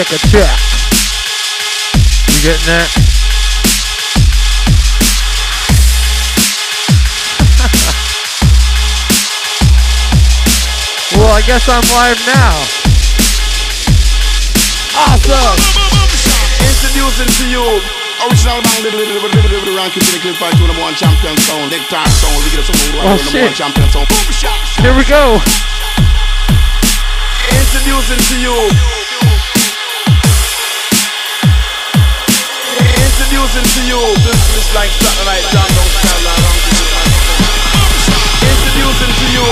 Check, a check. You getting that? well, I guess I'm live now. Awesome. Introducing to you original bang little little little little little ranking to the clip fight to number one champion sound. Big time sound. We get some Oh, number shit. one champion sound. Here we go. Introducing to you. Introducing to you. Is like something like don't stand around. Introducing to you.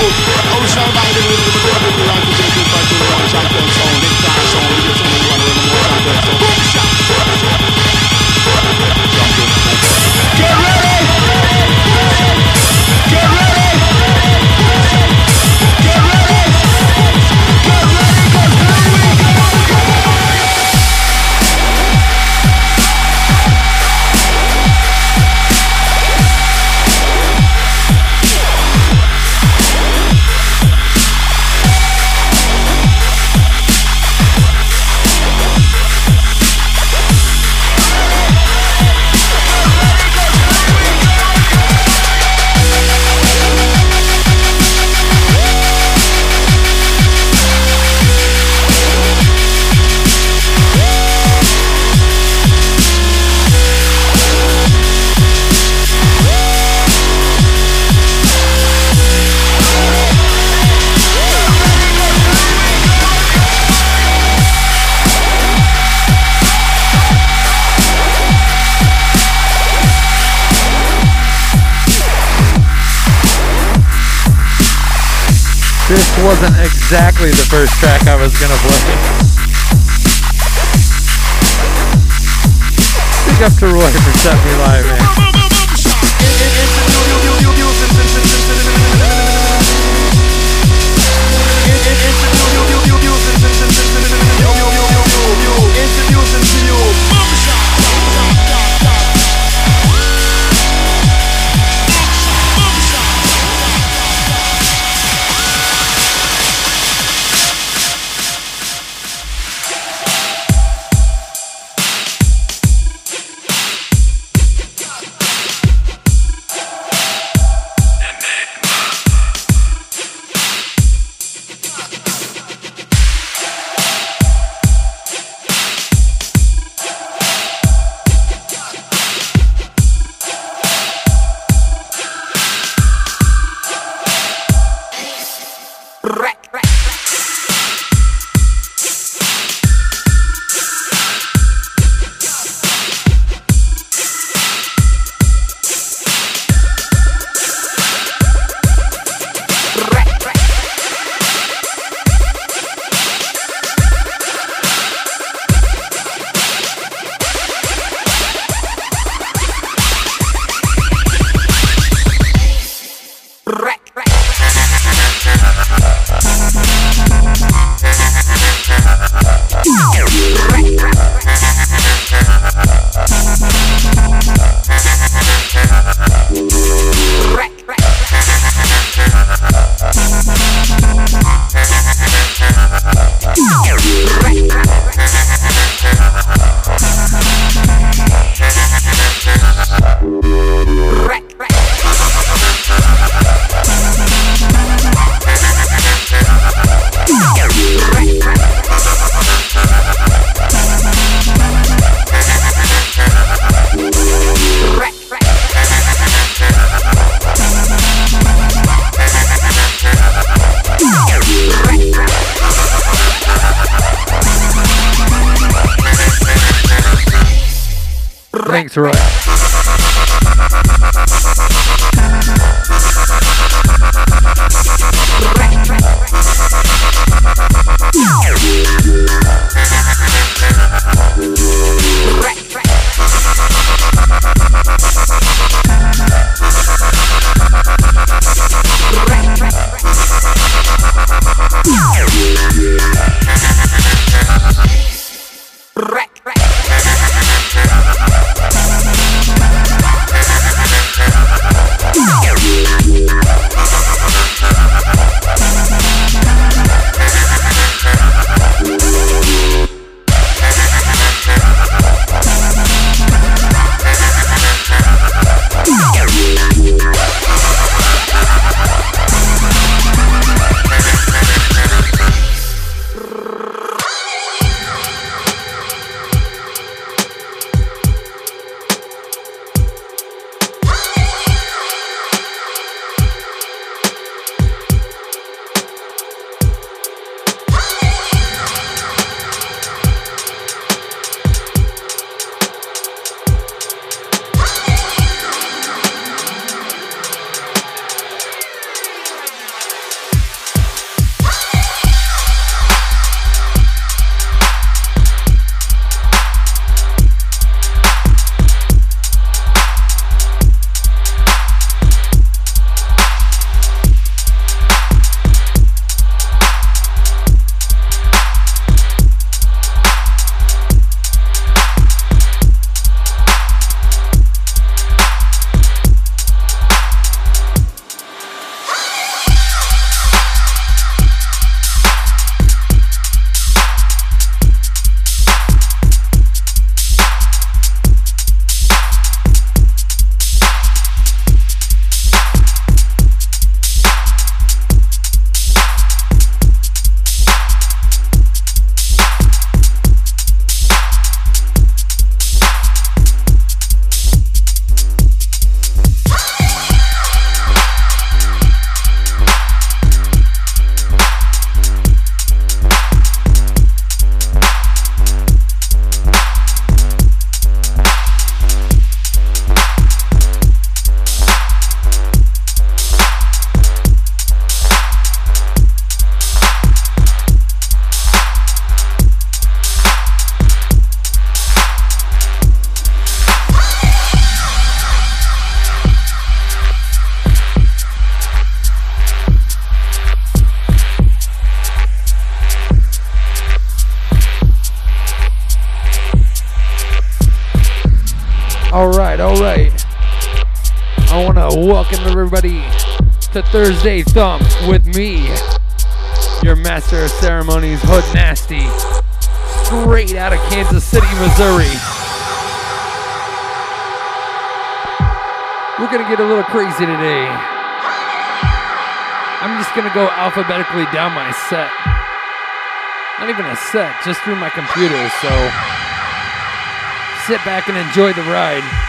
Ranking to the to champion sound. Big time sound. We one sound. Boom shot. Get ready! Wasn't exactly the first track I was gonna play. Big up to Roy for setting me live, man. To Thursday Thump with me, your master of ceremonies, Hood Nasty, straight out of Kansas City, Missouri. We're to get a little crazy today. I'm just to go alphabetically down my set. Not even a set, just through my computer, so sit back and enjoy the ride.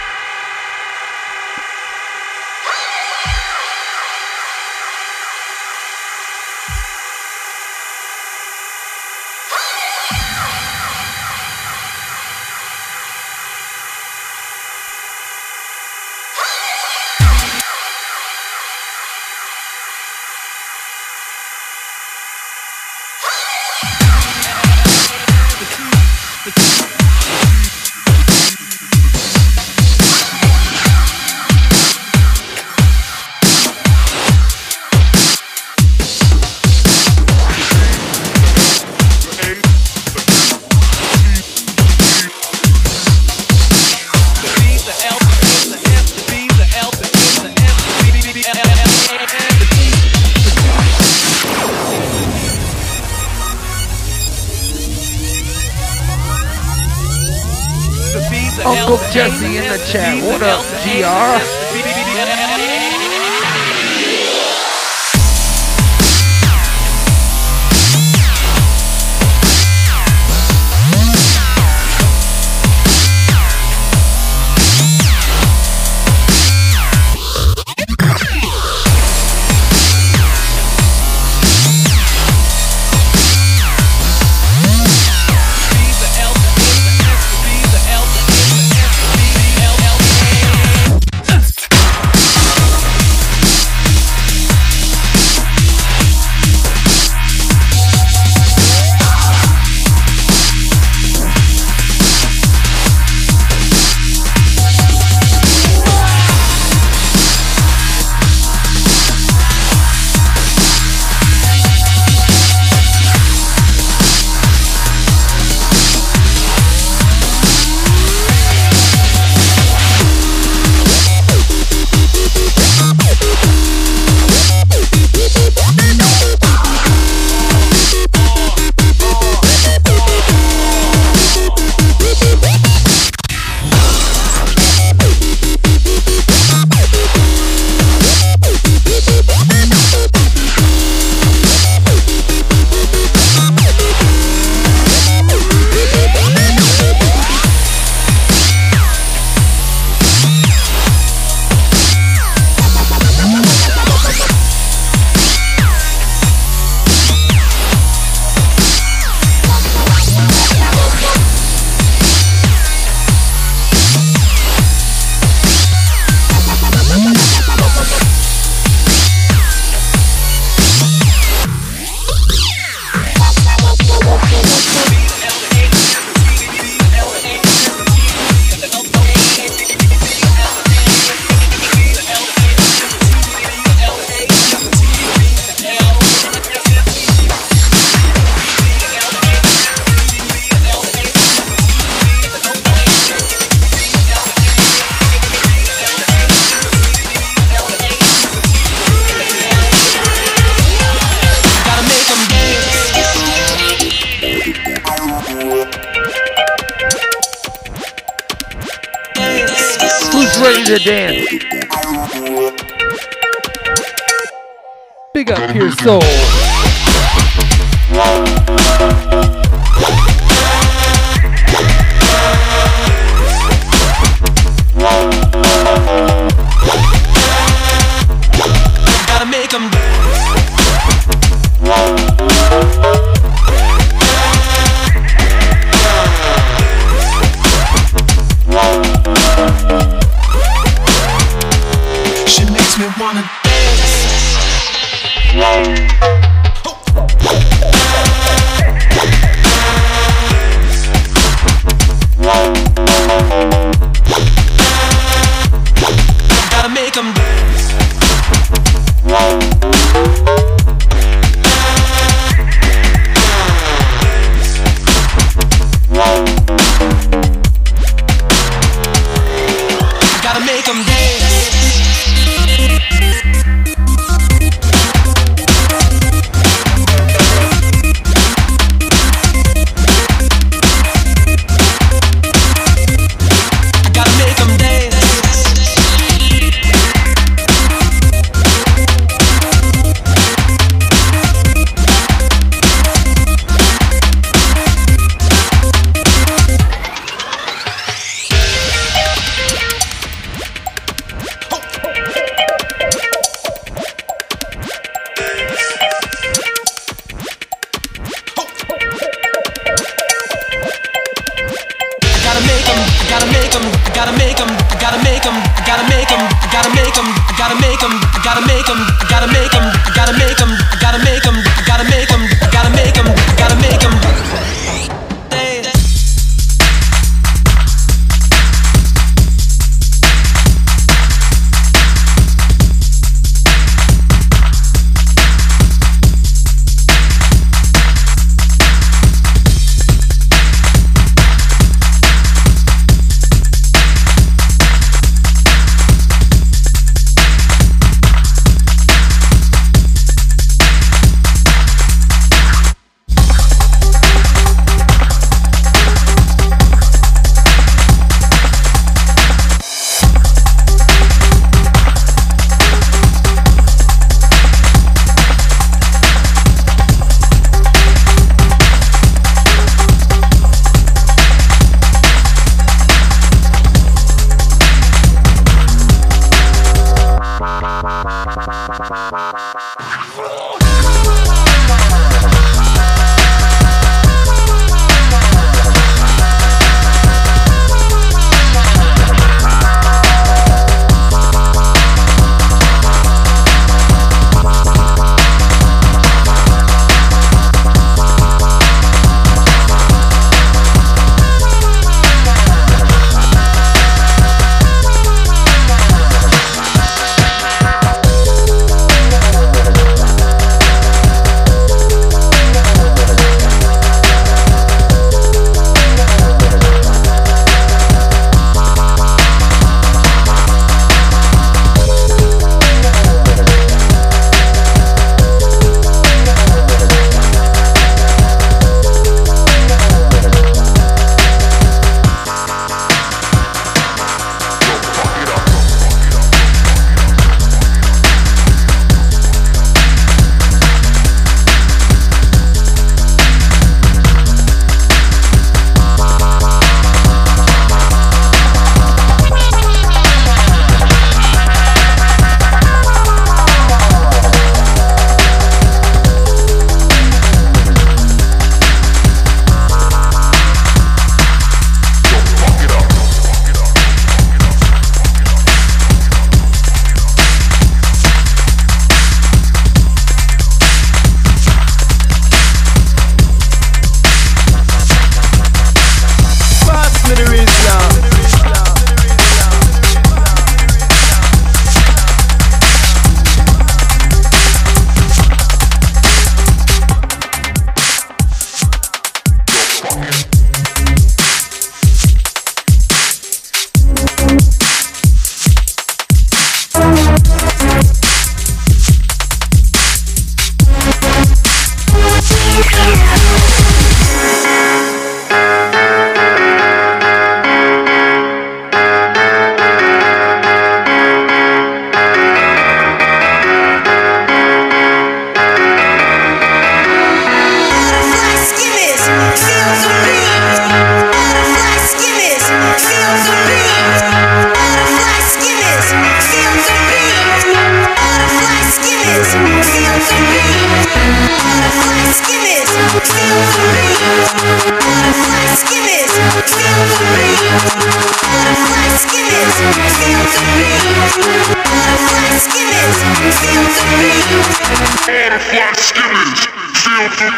Modified skinnies, feel the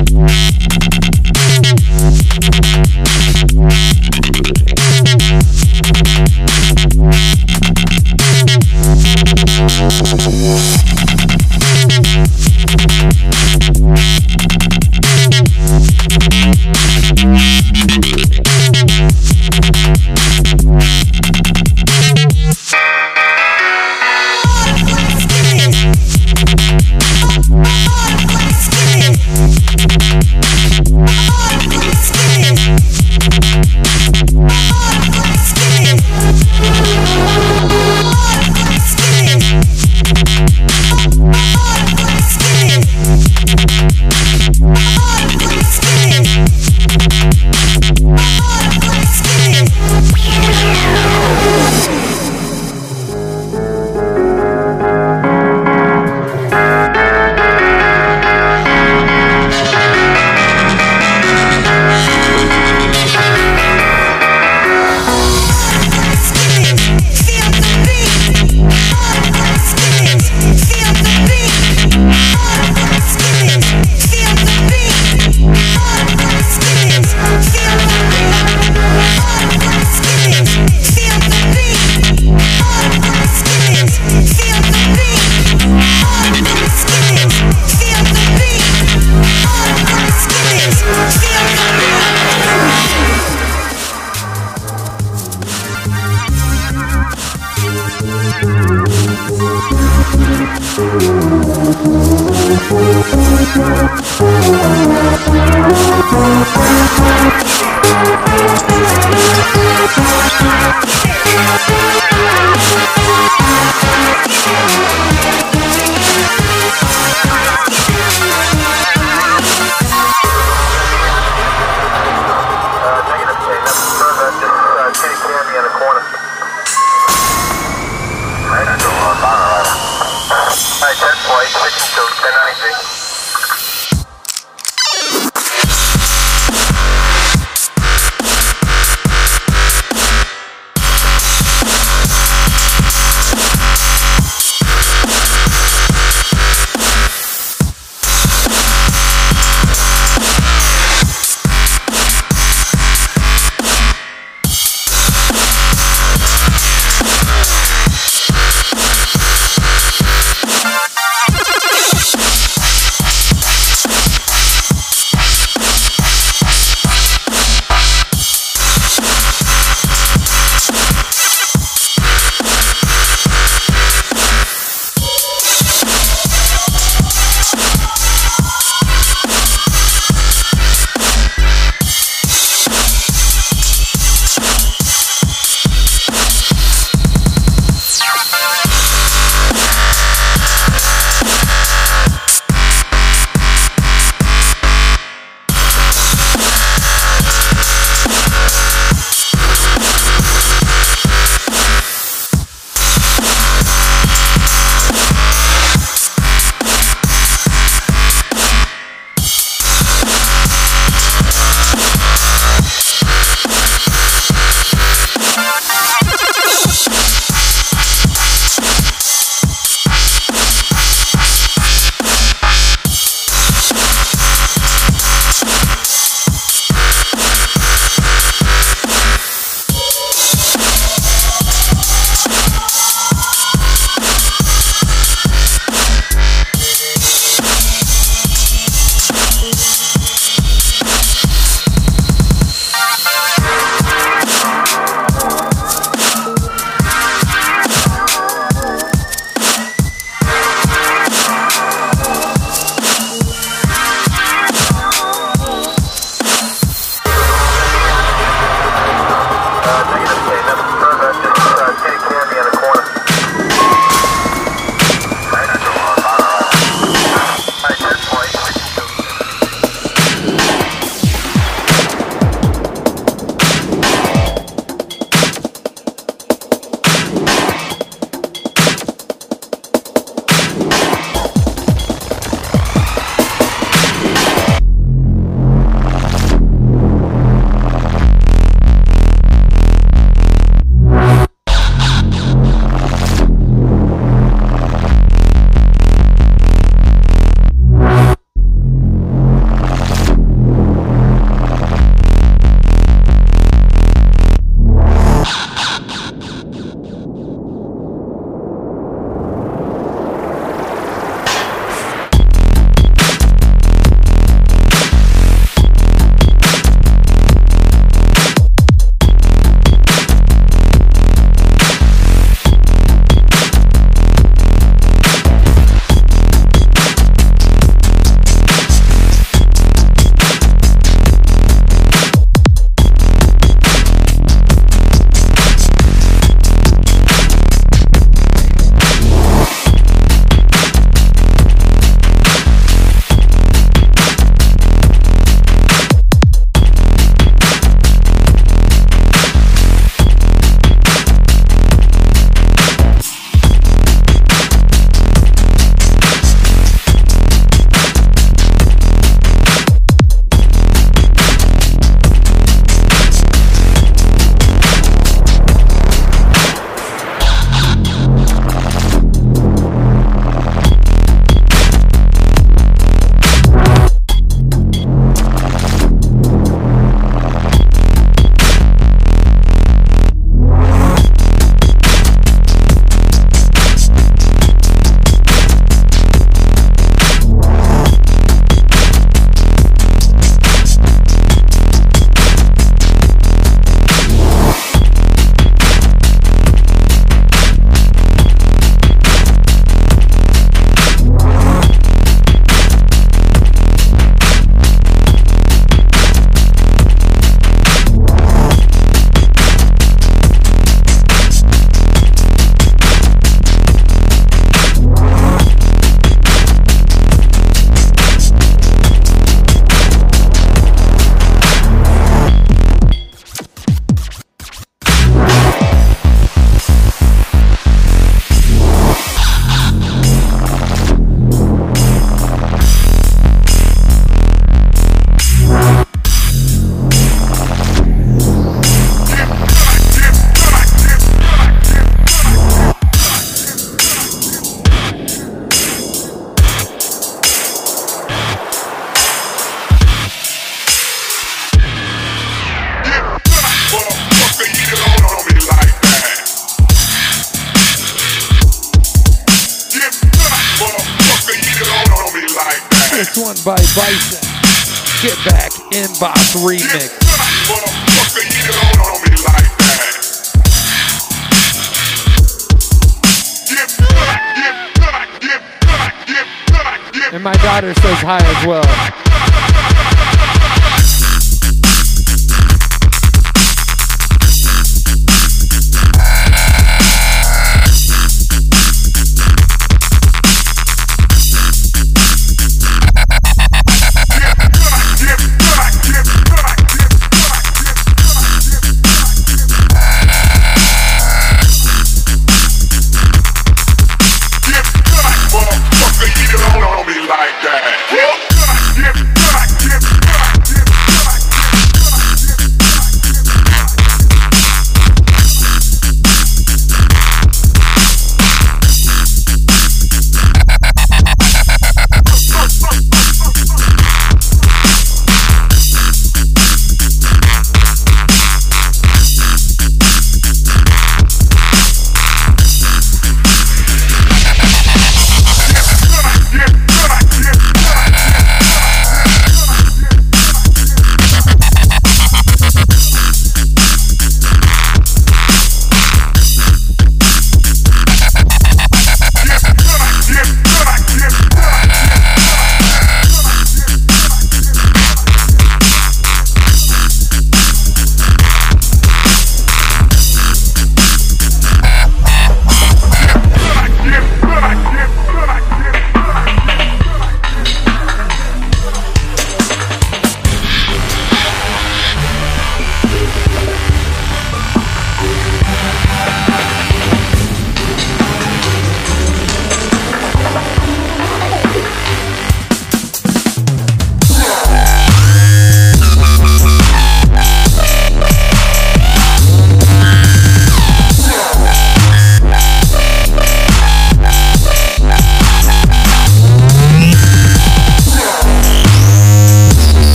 beat.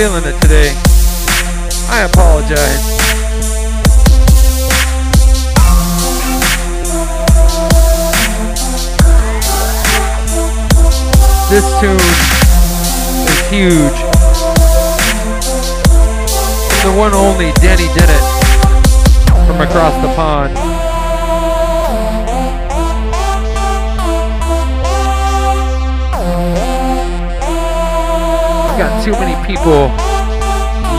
Feeling it today. I apologize. This tune is huge. The one only Danny it from across the pond. People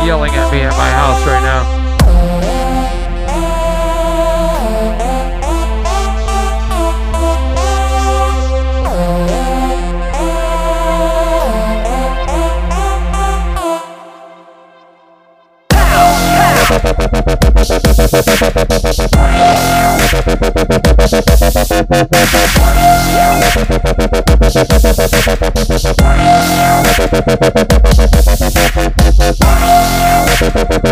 yelling at me at my house right now.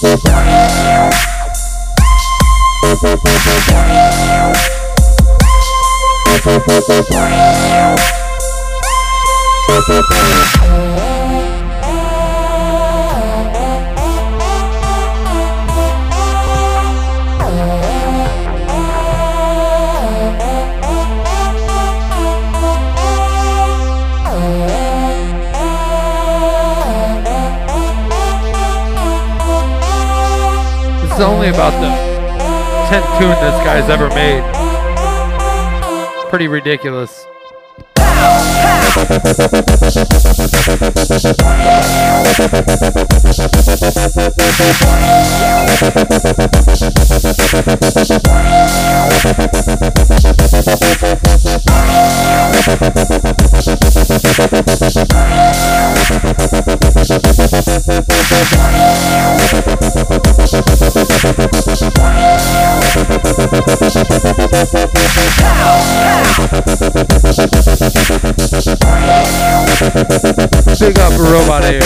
This is only about the 10th tune this guy's ever made. Pretty ridiculous. Big up Robot Air.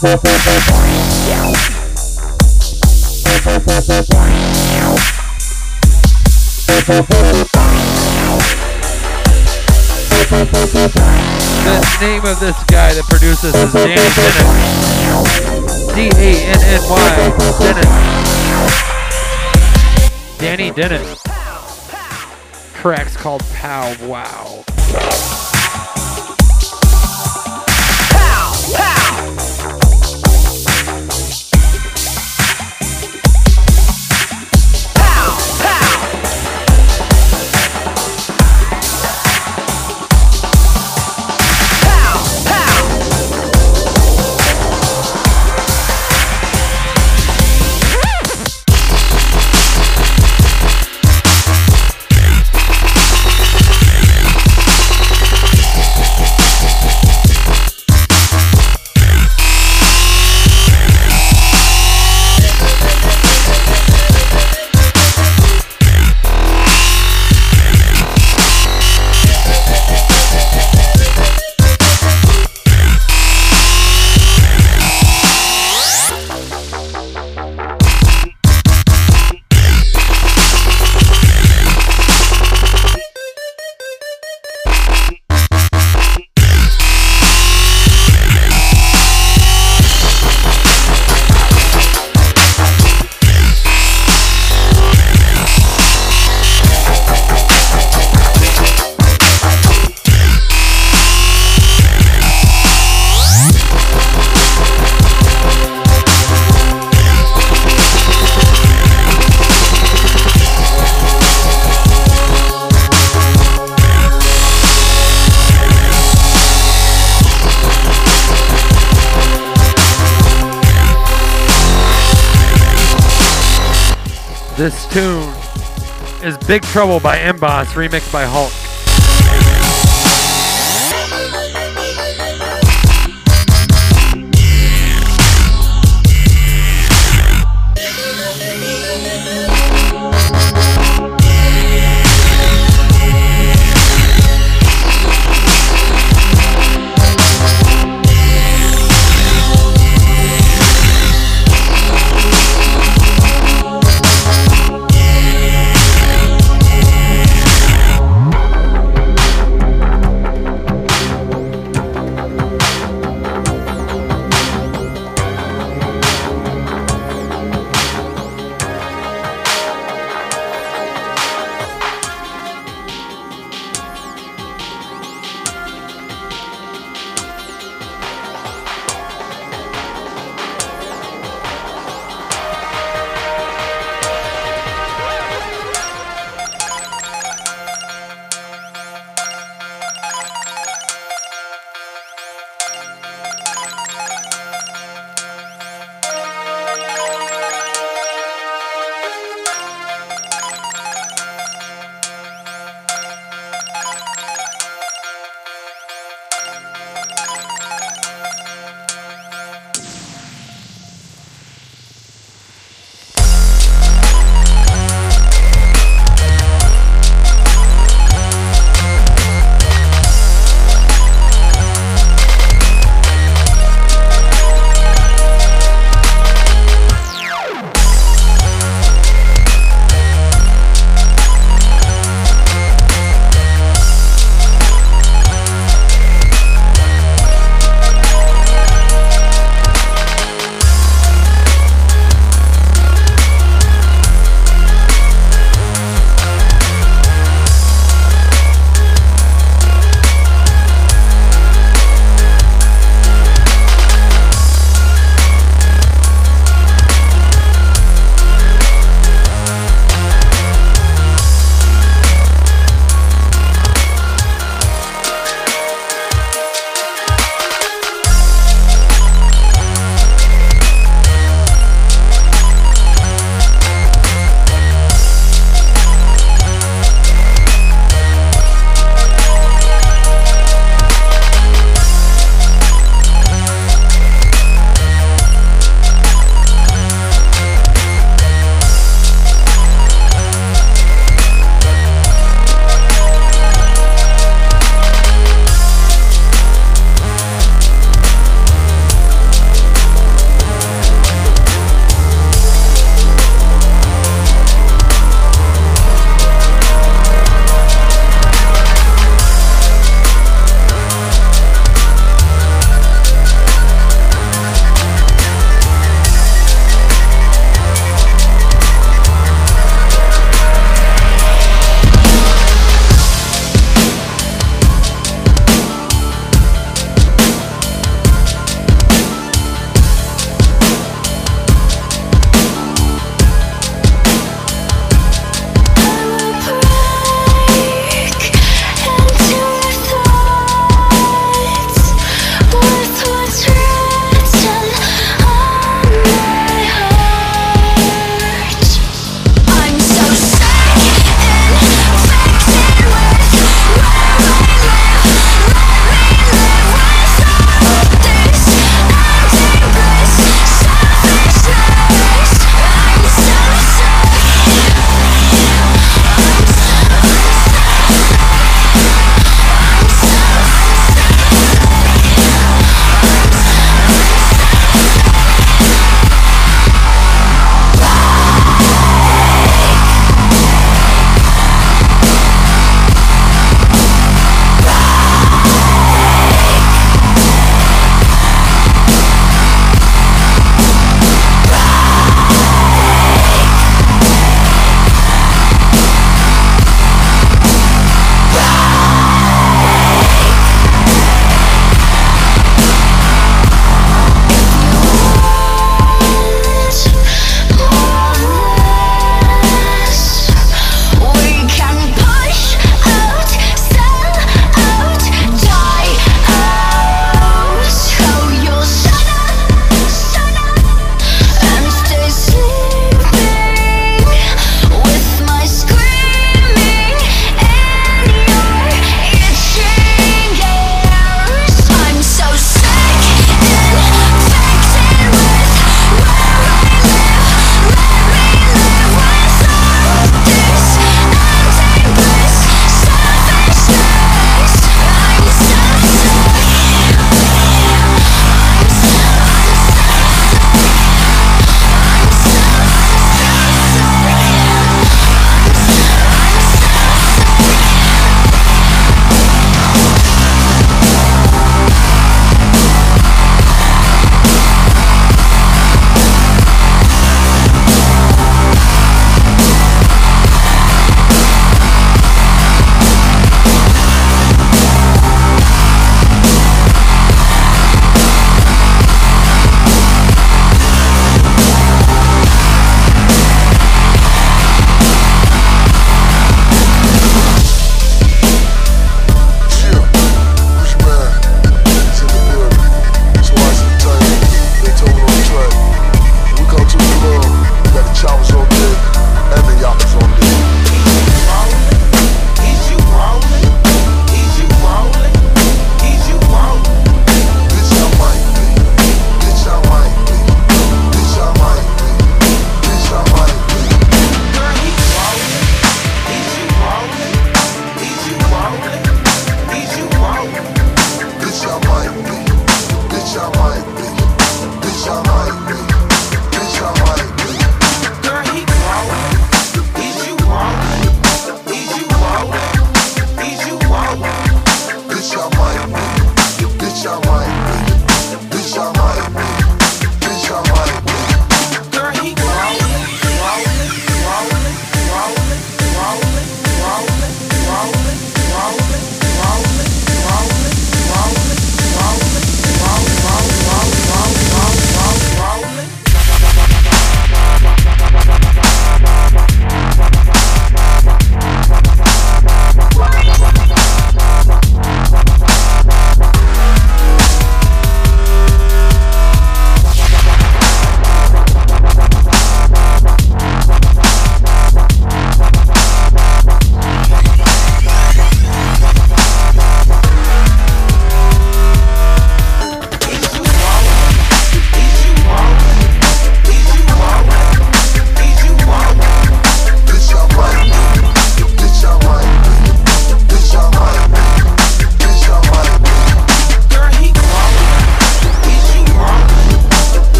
The name of this guy that produces is Danny Dennett. D A N N Y Dennett. Danny Dennett. Tracks called Pow Wow. Big Trouble by Emboss, remixed by Hulk.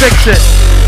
Fix it.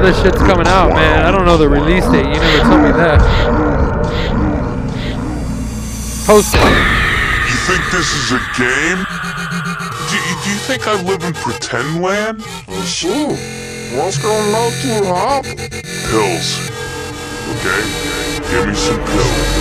All this shit's coming out, man. I don't know the release date. You never told me that. Post it. You think this is a game? Do you, do you think I live in pretend land? Shoot, what's gonna make you happy? Pills. Okay? Give me some pills.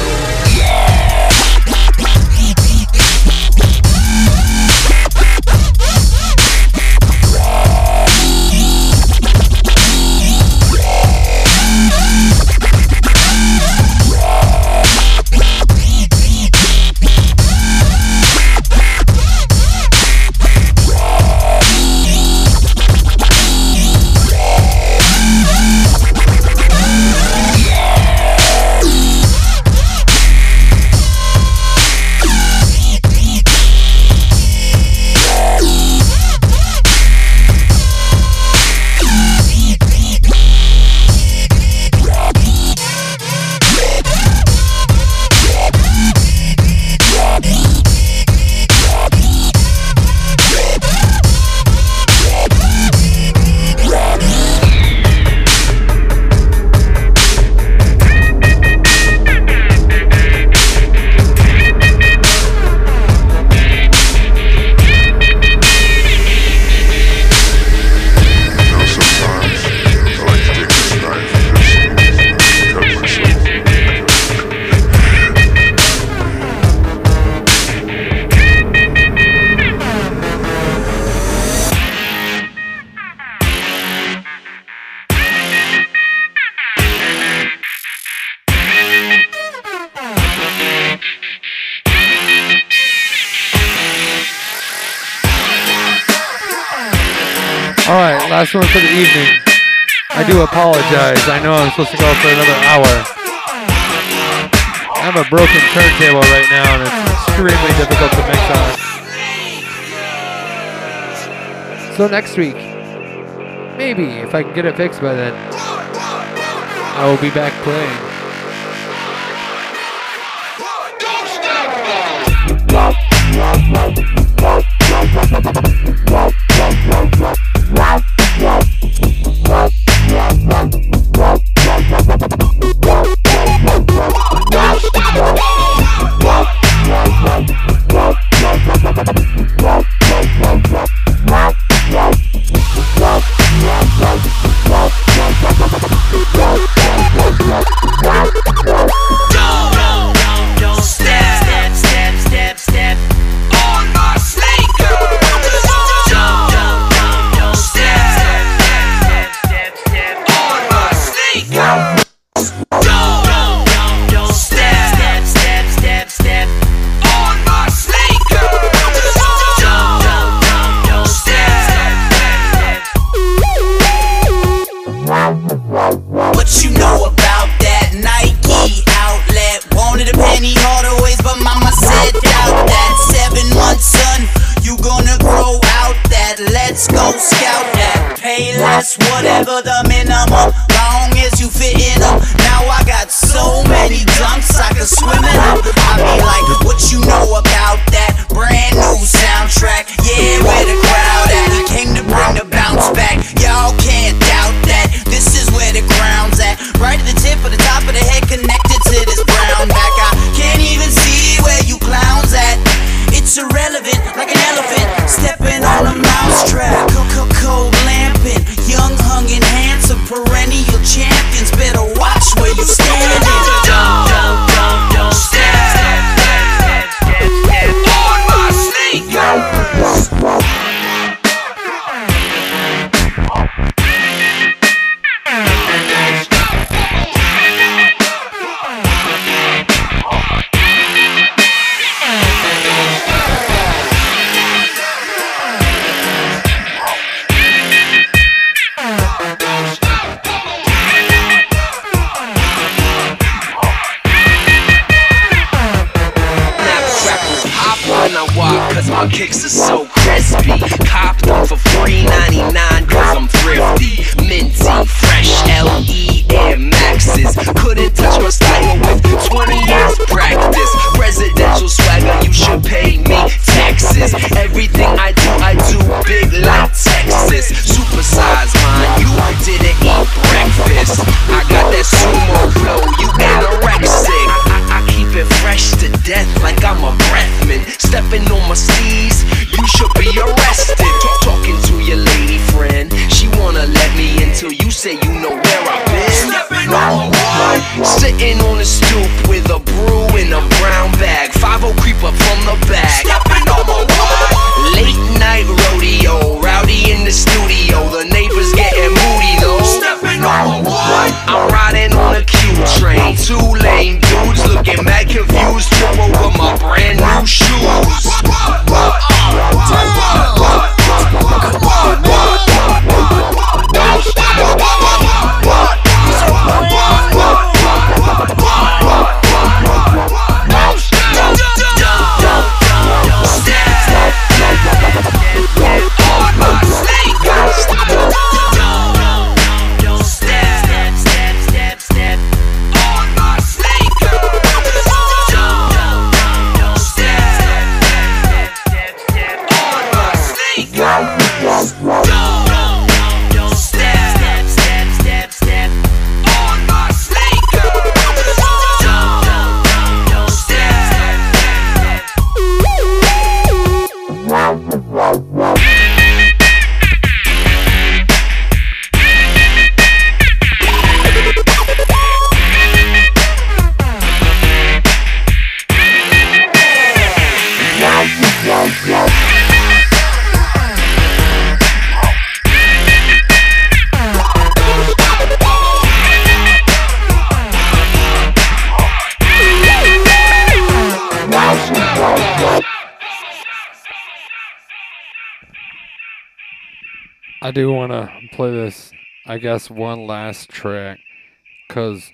Supposed to go for another hour. I have a broken turntable right now, and it's extremely difficult to mix on. So next week, maybe if I can get it fixed by then, I will be back playing. I do want to play this, I guess, one last track. Because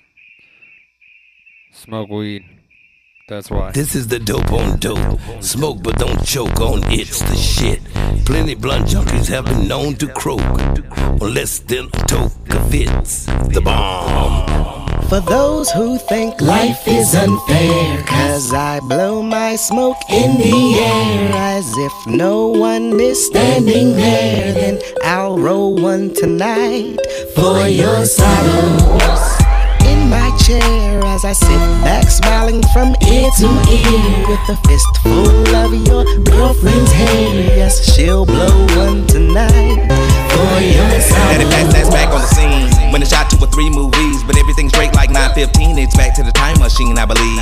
smoke weed. That's why. This is the dope on dope. Smoke but don't choke on it's the shit. Plenty blunt junkies have been known to croak. Unless they'll toke if it's the bomb. For those who think life is unfair, cause I blow my smoke in the air as if no one is standing there, then I'll roll one tonight for your sorrows. In my chair as I sit back smiling from ear to ear with a fistful of your girlfriend's hair. Yes, she'll blow one tonight for your it pass, that's back on the scene. When it's shot two or three movies, but everything's straight like 915. It's back to the time machine, I believe.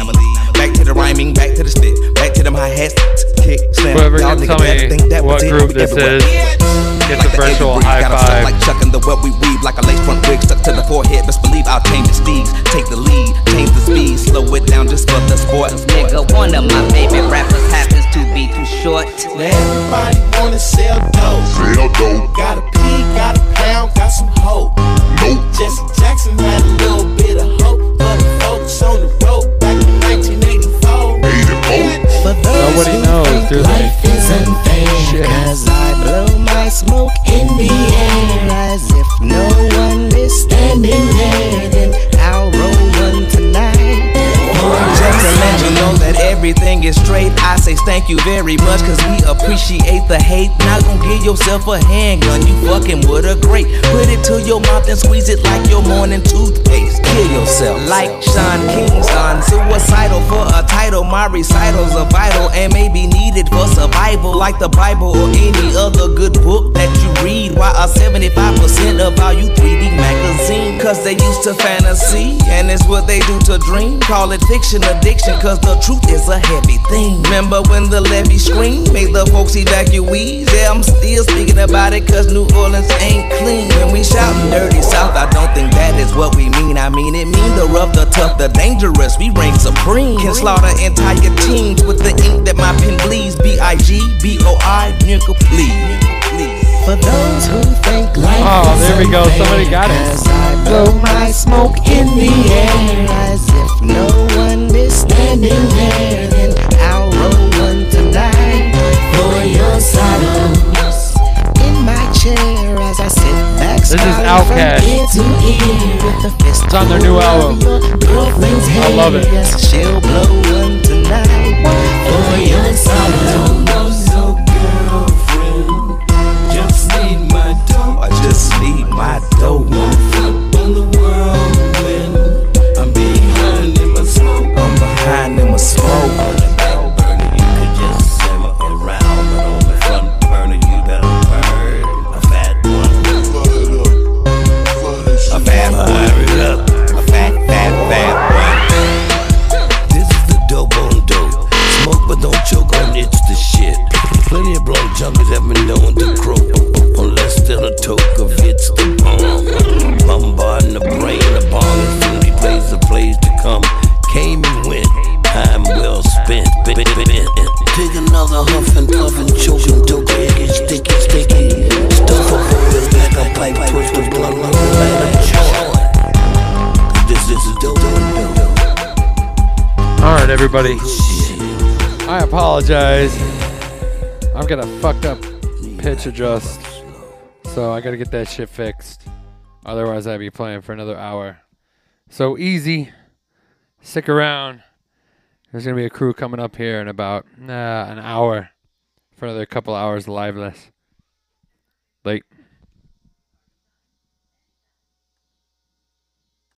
Back to the rhyming, back to the spit, back to them hi hats, kick, slam. Whoever Y'all can tell me think that what was it. this everywhere. is, get the virtual high got 'em five. Like Chuck and the web we weave, like a lace front wig stuck to the forehead. Best believe I'll change the steeds, take the lead, change the speed, slow it down just for the sport. Nigga, one of my favorite rappers happens to be too short. Everybody wanna sell dope. Sell dope. Got a P, got a pound, got some hope. Jesse Jackson had a little bit of hope for the folks on the road back in 1984. But those Nobody knows, do? Life is unfair. I blow my smoke in the air, as if no one is standing there, then I'll roll one tonight. I'm just a legend it straight. I say thank you very much, cause we appreciate the hate. Not gonna give yourself a handgun, you fucking with a great. Put it to your mouth and squeeze it like your morning toothpaste. Kill yourself like Sean Kingston. Suicidal for a title. My recitals are vital and may be needed for survival, like the Bible or any other good book that you read. Why a 75% of all you 3D magazine? Cause they used to fantasy, and it's what they do to dream. Call it fiction addiction, cause the truth is a heavy thing. Remember when the levee screamed, made the folks evacuees? Yeah, I'm still speaking about it, cause New Orleans ain't clean. When we shoutin' dirty south, I don't think that is what we mean. I mean, it mean the rough, the tough, the dangerous. We reign supreme. Can slaughter entire teams with the ink that my pen bleeds. B I G B O I, nigga, please. For those who think life Oh, is there we go. Somebody got it. 'cause I blow my smoke in the air as if no one is standing there. Then I'll roll one tonight for your sorrows. In my chair as I sit back, This is Outkast. from ear to ear with the fist It's on their new album. I love it. Yes, she'll blow one tonight for your sorrows. Everybody. I apologize. I've got a fucked up pitch adjust, so I gotta get that shit fixed. Otherwise, I'd be playing for another hour. So easy. Stick around. There's gonna be a crew coming up here in about uh, an hour for another couple hours liveless. Late.